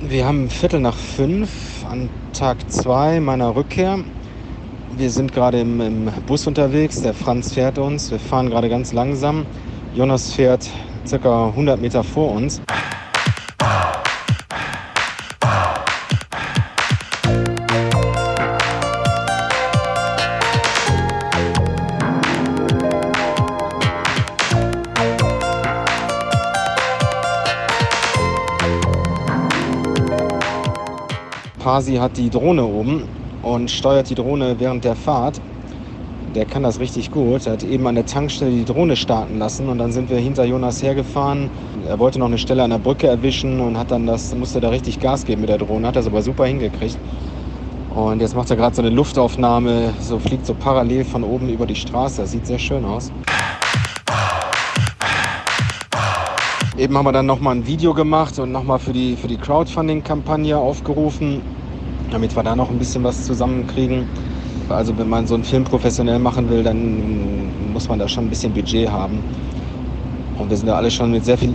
Wir haben Viertel nach fünf an Tag zwei meiner Rückkehr. Wir sind gerade im, im, Bus unterwegs. Der Franz fährt uns. Wir fahren gerade ganz langsam. Jonas fährt circa 100 Meter vor uns. Pasi hat die Drohne oben und steuert die Drohne während der Fahrt. Der kann das richtig gut. Er hat eben an der Tankstelle die Drohne starten lassen und dann sind wir hinter Jonas hergefahren. Er wollte noch eine Stelle an der Brücke erwischen und hat dann das, musste da richtig Gas geben mit der Drohne, hat das aber super hingekriegt. Und jetzt macht er gerade so eine Luftaufnahme, so fliegt so parallel von oben über die Straße. Das sieht sehr schön aus. Eben haben wir dann nochmal ein Video gemacht und nochmal für die, für die Crowdfunding-Kampagne aufgerufen, damit wir da noch ein bisschen was zusammenkriegen. Also wenn man so einen Film professionell machen will, dann muss man da schon ein bisschen Budget haben. Und wir sind da alle schon mit sehr viel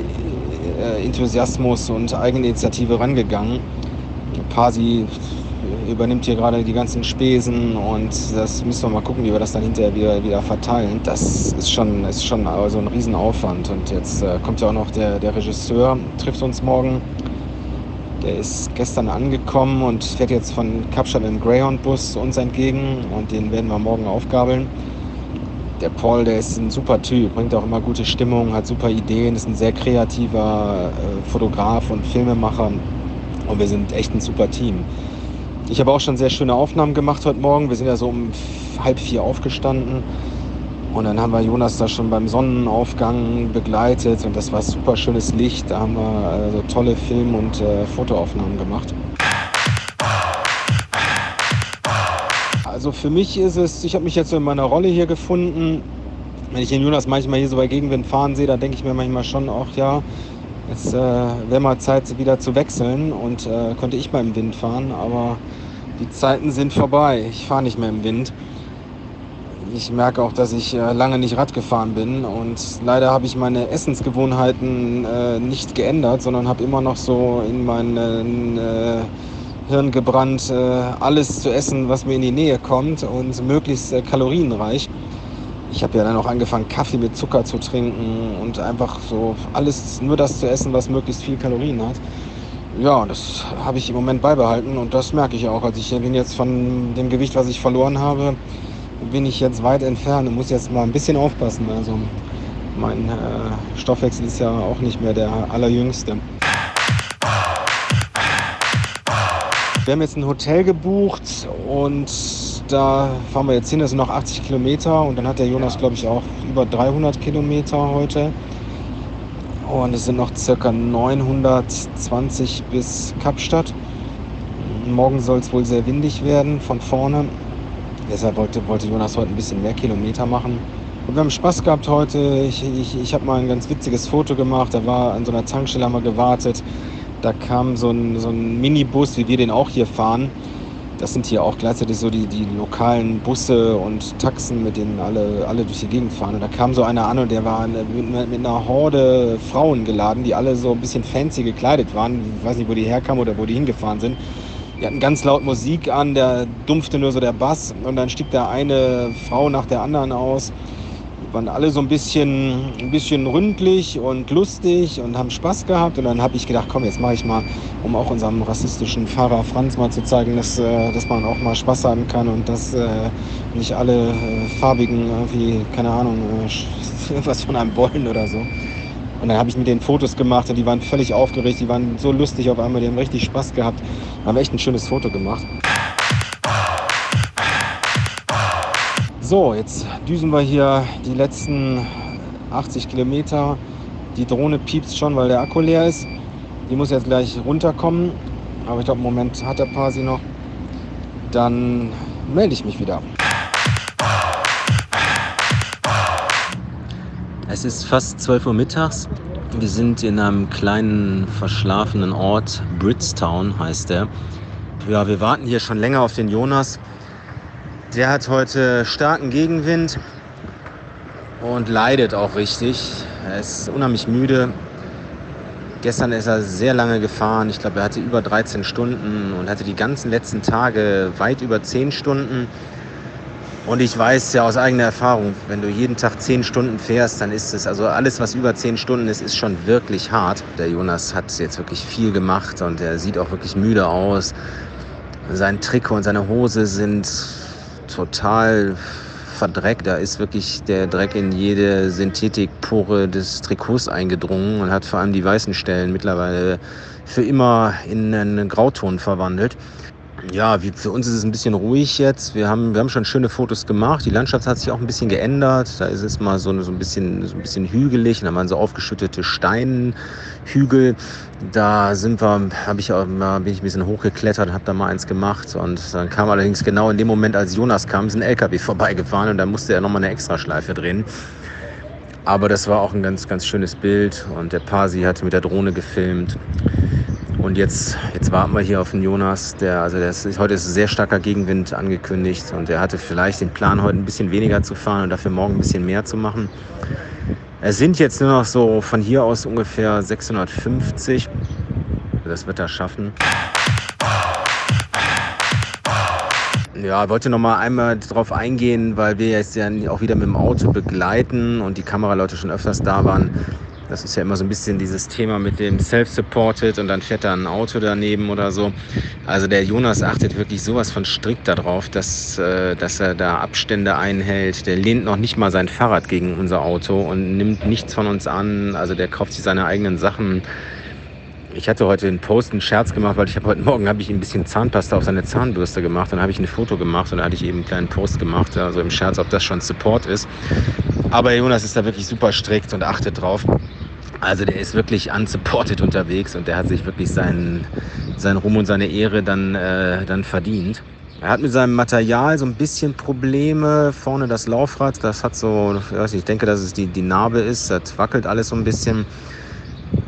äh, Enthusiasmus und Eigeninitiative rangegangen. Pasi übernimmt hier gerade die ganzen Spesen und das müssen wir mal gucken, wie wir das dann hinterher wieder, wieder verteilen. Das ist schon, ist schon also ein Riesenaufwand. Und jetzt äh, kommt ja auch noch der, der Regisseur, trifft uns morgen. Der ist gestern angekommen und fährt jetzt von Kapstadt im Greyhound-Bus uns entgegen und den werden wir morgen aufgabeln. Der Paul, der ist ein super Typ, bringt auch immer gute Stimmung, hat super Ideen, ist ein sehr kreativer äh, Fotograf und Filmemacher und wir sind echt ein super Team. Ich habe auch schon sehr schöne Aufnahmen gemacht heute Morgen. Wir sind ja so um halb vier aufgestanden. Und dann haben wir Jonas da schon beim Sonnenaufgang begleitet und das war super schönes Licht. Da haben wir also tolle Film- und äh, Fotoaufnahmen gemacht. Also für mich ist es, ich habe mich jetzt so in meiner Rolle hier gefunden. Wenn ich den Jonas manchmal hier so bei Gegenwind fahren sehe, dann denke ich mir manchmal schon auch, ja, jetzt äh, wäre mal Zeit wieder zu wechseln und äh, könnte ich mal im Wind fahren. Aber die Zeiten sind vorbei. Ich fahre nicht mehr im Wind. Ich merke auch, dass ich äh, lange nicht Rad gefahren bin und leider habe ich meine Essensgewohnheiten äh, nicht geändert, sondern habe immer noch so in mein äh, Hirn gebrannt, äh, alles zu essen, was mir in die Nähe kommt und möglichst äh, kalorienreich. Ich habe ja dann auch angefangen, Kaffee mit Zucker zu trinken und einfach so alles, nur das zu essen, was möglichst viel Kalorien hat. Ja, das habe ich im Moment beibehalten und das merke ich auch. Also ich bin jetzt von dem Gewicht, was ich verloren habe, bin ich jetzt weit entfernt und muss jetzt mal ein bisschen aufpassen. Also mein äh, Stoffwechsel ist ja auch nicht mehr der allerjüngste. Wir haben jetzt ein Hotel gebucht und da fahren wir jetzt hin. Das sind noch 80 Kilometer und dann hat der Jonas, glaube ich, auch über 300 Kilometer heute. Und es sind noch circa 920 bis Kapstadt. Morgen soll es wohl sehr windig werden von vorne. Deshalb wollte, wollte Jonas heute ein bisschen mehr Kilometer machen. Und wir haben Spaß gehabt heute. Ich, ich, ich habe mal ein ganz witziges Foto gemacht. Da war an so einer Tankstelle haben wir gewartet. Da kam so ein, so ein Minibus, wie wir den auch hier fahren das sind hier auch gleichzeitig so die, die lokalen Busse und Taxen, mit denen alle, alle durch die Gegend fahren. Und da kam so einer an und der war mit, mit einer Horde Frauen geladen, die alle so ein bisschen fancy gekleidet waren. Ich weiß nicht, wo die herkamen oder wo die hingefahren sind. Die hatten ganz laut Musik an, der dumpfte nur so der Bass und dann stieg da eine Frau nach der anderen aus waren alle so ein bisschen, ein bisschen ründlich und lustig und haben Spaß gehabt. Und dann habe ich gedacht, komm, jetzt mache ich mal, um auch unserem rassistischen Fahrer Franz mal zu zeigen, dass, äh, dass man auch mal Spaß haben kann und dass äh, nicht alle äh, Farbigen irgendwie, keine Ahnung, was von einem wollen oder so. Und dann habe ich mit denen Fotos gemacht und die waren völlig aufgeregt, die waren so lustig auf einmal, die haben richtig Spaß gehabt. Haben echt ein schönes Foto gemacht. So, jetzt düsen wir hier die letzten 80 Kilometer. Die Drohne piepst schon, weil der Akku leer ist. Die muss jetzt gleich runterkommen. Aber ich glaube, im Moment hat der Pasi noch. Dann melde ich mich wieder. Es ist fast 12 Uhr mittags. Wir sind in einem kleinen verschlafenen Ort, Bridgetown heißt der. Ja, wir warten hier schon länger auf den Jonas. Der hat heute starken Gegenwind und leidet auch richtig. Er ist unheimlich müde. Gestern ist er sehr lange gefahren. Ich glaube, er hatte über 13 Stunden und hatte die ganzen letzten Tage weit über 10 Stunden. Und ich weiß ja aus eigener Erfahrung, wenn du jeden Tag 10 Stunden fährst, dann ist es, also alles, was über 10 Stunden ist, ist schon wirklich hart. Der Jonas hat jetzt wirklich viel gemacht und er sieht auch wirklich müde aus. Sein Trikot und seine Hose sind total verdreckt. Da ist wirklich der Dreck in jede Synthetikpore des Trikots eingedrungen und hat vor allem die weißen Stellen mittlerweile für immer in einen Grauton verwandelt. Ja, wie, für uns ist es ein bisschen ruhig jetzt. Wir haben, wir haben schon schöne Fotos gemacht. Die Landschaft hat sich auch ein bisschen geändert. Da ist es mal so, so, ein, bisschen, so ein bisschen hügelig. Da waren so aufgeschüttete Steinhügel. Da sind wir, habe ich auch, bin ich ein bisschen hochgeklettert und habe da mal eins gemacht. Und dann kam allerdings genau in dem Moment, als Jonas kam, ist ein LKW vorbeigefahren und da musste er nochmal eine Extraschleife drehen. Aber das war auch ein ganz, ganz schönes Bild. Und der Pasi hat mit der Drohne gefilmt. Und jetzt, jetzt warten wir hier auf den Jonas. Der, also der ist, heute ist sehr starker Gegenwind angekündigt und er hatte vielleicht den Plan, heute ein bisschen weniger zu fahren und dafür morgen ein bisschen mehr zu machen. Es sind jetzt nur noch so von hier aus ungefähr 650. Das wird er schaffen. Ja, wollte noch mal einmal darauf eingehen, weil wir jetzt ja auch wieder mit dem Auto begleiten und die Kameraleute schon öfters da waren. Das ist ja immer so ein bisschen dieses Thema mit dem Self-Supported und dann fährt da ein Auto daneben oder so. Also der Jonas achtet wirklich sowas von strikt darauf, dass, äh, dass er da Abstände einhält. Der lehnt noch nicht mal sein Fahrrad gegen unser Auto und nimmt nichts von uns an. Also der kauft sich seine eigenen Sachen. Ich hatte heute einen Post, einen Scherz gemacht, weil ich habe heute Morgen habe ich ein bisschen Zahnpasta auf seine Zahnbürste gemacht. Dann habe ich ein Foto gemacht und da hatte ich eben einen kleinen Post gemacht, also im Scherz, ob das schon Support ist. Aber Jonas ist da wirklich super strikt und achtet drauf. Also der ist wirklich unsupported unterwegs und der hat sich wirklich seinen, seinen Ruhm und seine Ehre dann, äh, dann verdient. Er hat mit seinem Material so ein bisschen Probleme. Vorne das Laufrad, das hat so, ich, denke, dass es die, die Narbe ist. Das wackelt alles so ein bisschen.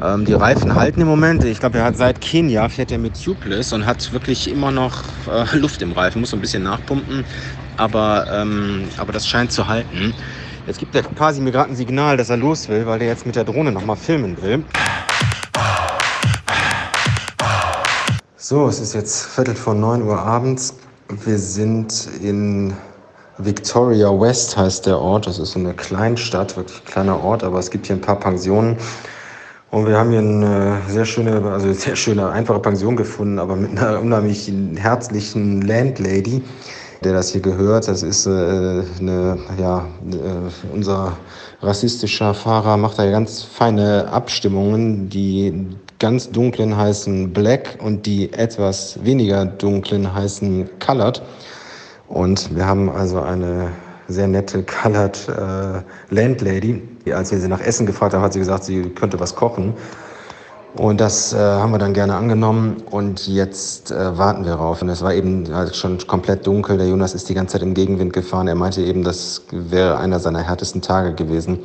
Ähm, die Reifen halten im Moment. Ich glaube, er hat seit Kenia fährt er mit Tubeless und hat wirklich immer noch äh, Luft im Reifen. Muss so ein bisschen nachpumpen, aber, ähm, aber das scheint zu halten. Jetzt gibt der Pasi mir gerade ein Signal, dass er los will, weil er jetzt mit der Drohne nochmal filmen will. So, es ist jetzt Viertel vor 9 Uhr abends. Wir sind in Victoria West heißt der Ort. Das ist so eine Kleinstadt, wirklich kleiner Ort, aber es gibt hier ein paar Pensionen. Und wir haben hier eine sehr schöne, also sehr schöne, einfache Pension gefunden, aber mit einer unheimlich herzlichen Landlady der das hier gehört. Das ist äh, eine, ja, äh, unser rassistischer Fahrer macht da ganz feine Abstimmungen. Die ganz dunklen heißen Black und die etwas weniger dunklen heißen Colored. Und wir haben also eine sehr nette Colored äh, Landlady. Als wir sie nach Essen gefragt haben, hat sie gesagt, sie könnte was kochen. Und das äh, haben wir dann gerne angenommen und jetzt äh, warten wir drauf. Und es war eben halt schon komplett dunkel. Der Jonas ist die ganze Zeit im Gegenwind gefahren. Er meinte eben, das wäre einer seiner härtesten Tage gewesen.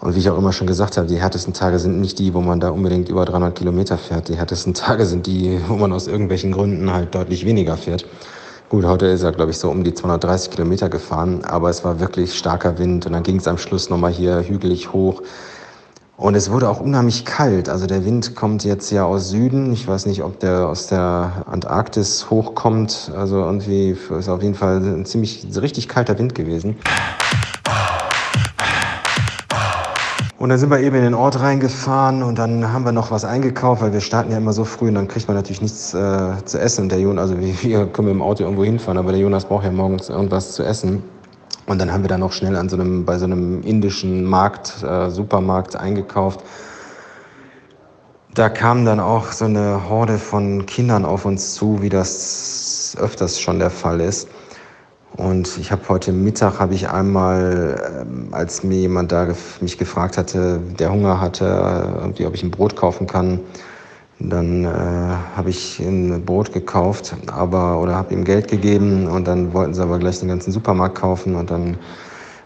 Und wie ich auch immer schon gesagt habe, die härtesten Tage sind nicht die, wo man da unbedingt über 300 Kilometer fährt. Die härtesten Tage sind die, wo man aus irgendwelchen Gründen halt deutlich weniger fährt. Gut, heute ist er, glaube ich, so um die 230 Kilometer gefahren, aber es war wirklich starker Wind und dann ging es am Schluss nochmal hier hügelig hoch. Und es wurde auch unheimlich kalt. Also der Wind kommt jetzt ja aus Süden. Ich weiß nicht, ob der aus der Antarktis hochkommt. Also irgendwie ist auf jeden Fall ein ziemlich richtig kalter Wind gewesen. Und dann sind wir eben in den Ort reingefahren und dann haben wir noch was eingekauft, weil wir starten ja immer so früh und dann kriegt man natürlich nichts äh, zu essen. Und der Jonas, also wir können mit dem Auto irgendwo hinfahren, aber der Jonas braucht ja morgens irgendwas zu essen. Und dann haben wir da noch schnell an so einem, bei so einem indischen Markt, äh, Supermarkt eingekauft. Da kam dann auch so eine Horde von Kindern auf uns zu, wie das öfters schon der Fall ist. Und ich habe heute Mittag habe ich einmal, ähm, als mir jemand da mich gefragt hatte, der Hunger hatte, irgendwie, ob ich ein Brot kaufen kann, dann äh, habe ich ein Brot gekauft, aber oder habe ihm Geld gegeben und dann wollten sie aber gleich den ganzen Supermarkt kaufen und dann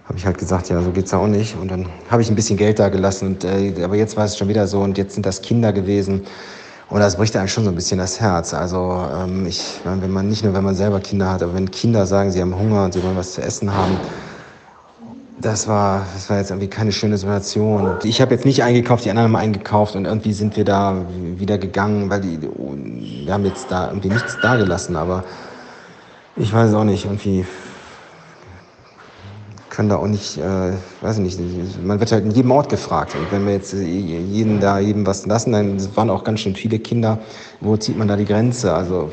habe ich halt gesagt, ja, so geht's auch nicht. Und dann habe ich ein bisschen Geld da gelassen. Und, äh, aber jetzt war es schon wieder so und jetzt sind das Kinder gewesen. Und das bricht einem schon so ein bisschen das Herz. Also ähm, ich, wenn man nicht nur, wenn man selber Kinder hat, aber wenn Kinder sagen, sie haben Hunger und sie wollen was zu essen haben, das war, das war jetzt irgendwie keine schöne Situation. Ich habe jetzt nicht eingekauft, die anderen haben eingekauft und irgendwie sind wir da wieder gegangen, weil die, wir haben jetzt da irgendwie nichts dagelassen, aber ich weiß auch nicht, irgendwie können da auch nicht, äh, weiß ich nicht, man wird halt in jedem Ort gefragt. Und wenn wir jetzt jeden da, jedem was lassen, dann waren auch ganz schön viele Kinder. Wo zieht man da die Grenze? Also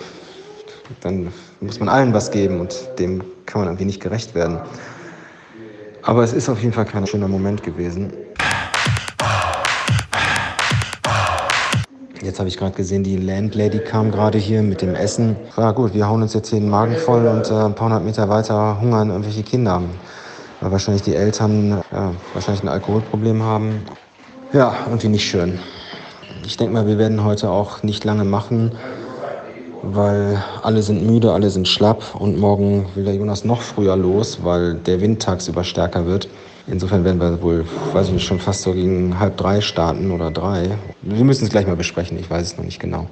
dann muss man allen was geben und dem kann man irgendwie nicht gerecht werden. Aber es ist auf jeden Fall kein schöner Moment gewesen. Jetzt habe ich gerade gesehen, die Landlady kam gerade hier mit dem Essen. Ja gut, wir hauen uns jetzt hier den Magen voll und äh, ein paar hundert Meter weiter hungern irgendwelche Kinder weil wahrscheinlich die Eltern ja, wahrscheinlich ein Alkoholproblem haben. Ja, irgendwie nicht schön. Ich denke mal, wir werden heute auch nicht lange machen, weil alle sind müde, alle sind schlapp und morgen will der Jonas noch früher los, weil der Wind tagsüber stärker wird. Insofern werden wir wohl, weiß ich nicht, schon fast so gegen halb drei starten oder drei. Wir müssen es gleich mal besprechen, ich weiß es noch nicht genau.